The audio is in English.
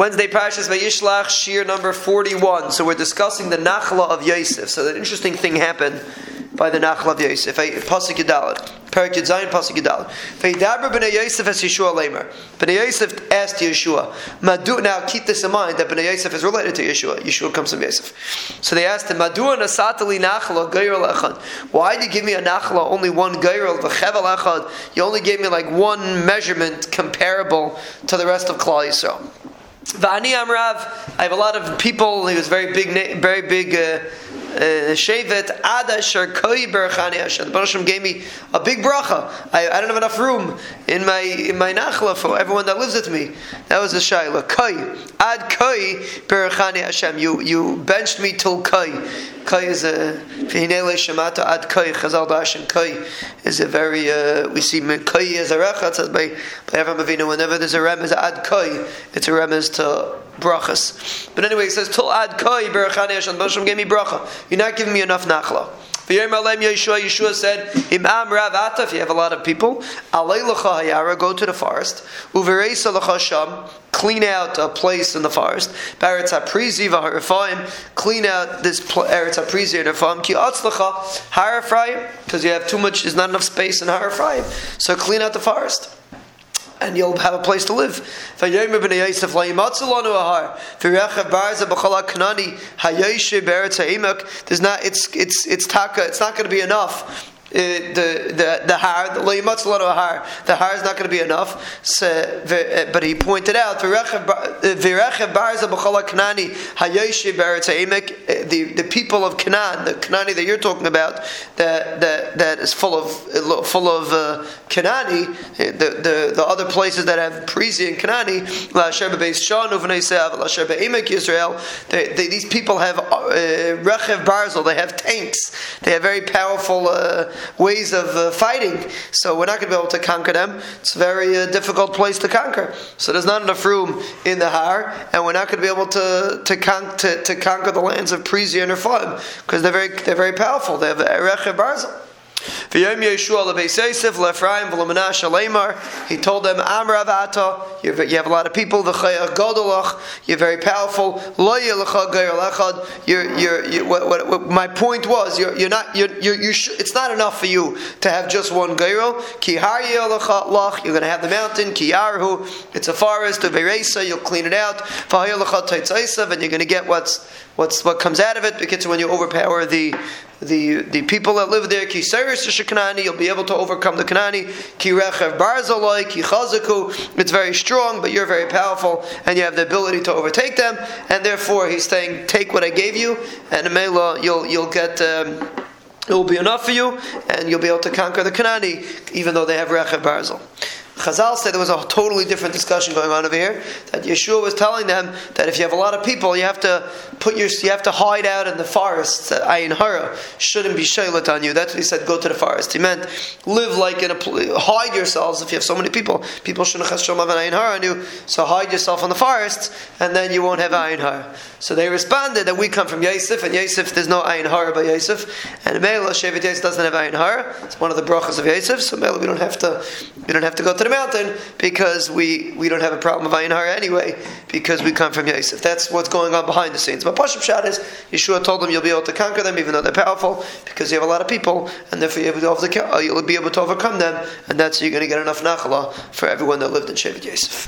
Wednesday Parshas Vayishlach, Shir number 41. So we're discussing the Nachla of Yosef. So an interesting thing happened by the Nachla of Yosef. Pasuk Yadalit. Perik Yadzayin, Pasuk Yadalit. Vayidabra b'nei Yosef as Yeshua Lamer. B'nei Yosef asked Yeshua. Madu, now keep this in mind that b'nei Yosef is related to Yeshua. Yeshua comes from Yosef. So they asked him, Madu nasatali Nachla Geirel Echad. Why did you give me a Nachla, only one Geirel, v'chevel Echad? You only gave me like one measurement comparable to the rest of Klal Yisrael. Vani Amrav, I have a lot of people. He was very big, very big. Uh, uh, Shevet Ada Sharkoi Berachani Hashem. The Baruch gave me a big bracha. I, I don't have enough room in my in my nachla for everyone that lives with me. That was the shaila. Koi Ad Koi Berachani Hashem. You you benched me till Koi. Koi is a V'hinele Shemata Ad Koi Chazal Dashin Koi is a very uh, we see Koi as a recha. It says by by Avram Avinu whenever there's a remez Ad Koi, it's a remez to brachas. But anyway, it says till Ad Koi Berachani Hashem. Baruch gave me bracha. You're not giving me enough nachla. Yeshua, Yeshua said, Imam Rav Ata, if you have a lot of people, Hayara, go to the forest, Uvereisa Sham, clean out a place in the forest, Baretz HaPrizi v'Harafaim, clean out this Eretz HaPrizi and Harafaim, Ki Atzlacha, Har Efraim, because you have too much, there's not enough space in Har Efraim, so clean out the forest. And you'll have a place to live. There's not it's it's it's taka. It's not going to be enough uh, the the the har the har the har is not going to be enough. So, uh, but he pointed out uh, the the people of Canaan the Kanani that you're talking about that that that is full of full of uh, Kanani the, the the other places that have Parisi and Kanani Yisrael these people have uh, barzel they have tanks they have very powerful uh, ways of uh, fighting, so we're not going to be able to conquer them. It's a very uh, difficult place to conquer. So there's not enough room in the Har, and we're not going to be able to to, con- to, to conquer the lands of Prisia and Rephaim because they're very they're very powerful. They have Ereche Barzel. He told them, Am Ravata, you have a lot of people, you're very powerful, lo yelecha echad. You're, you're, you, what, what, my point was, you're, you're not, you're, you're, you sh- it's not enough for you to have just one lach, you're going to have the mountain, ki yarhu, it's a forest, of veresa, you'll clean it out, and you're going to get what's, what's, what comes out of it, because when you overpower the, the, the people that live there, ki Kanani, you'll be able to overcome the Kanani. Ki rechev barzaloi, ki. It's very strong, but you're very powerful, and you have the ability to overtake them. And therefore, he's saying, take what I gave you, and Mela, you'll you'll get. Um, it will be enough for you, and you'll be able to conquer the Kanani, even though they have Rechev Barzal. Chazal said there was a totally different discussion going on over here. That Yeshua was telling them that if you have a lot of people, you have to put your, you have to hide out in the forest. That Ayin hara shouldn't be shaylat on you. That's what he said. Go to the forest. He meant live like in a hide yourselves. If you have so many people, people shouldn't have ayin hara on you. So hide yourself in the forest, and then you won't have ayin hara. So they responded that we come from Yosef, and Yosef there's no ayin hara by Yosef, and Mela Shevet Yosef doesn't have ayin hara. It's one of the brachas of Yosef. So Mela we don't have to, we don't have to go to the mountain because we, we don't have a problem of Ayin Hara anyway because we come from Yosef. That's what's going on behind the scenes. But Pashup Shad is Yeshua told them you'll be able to conquer them even though they're powerful because you have a lot of people and therefore uh, you'll be able to overcome them and that's how you're going to get enough nachala for everyone that lived in Shevet Yosef.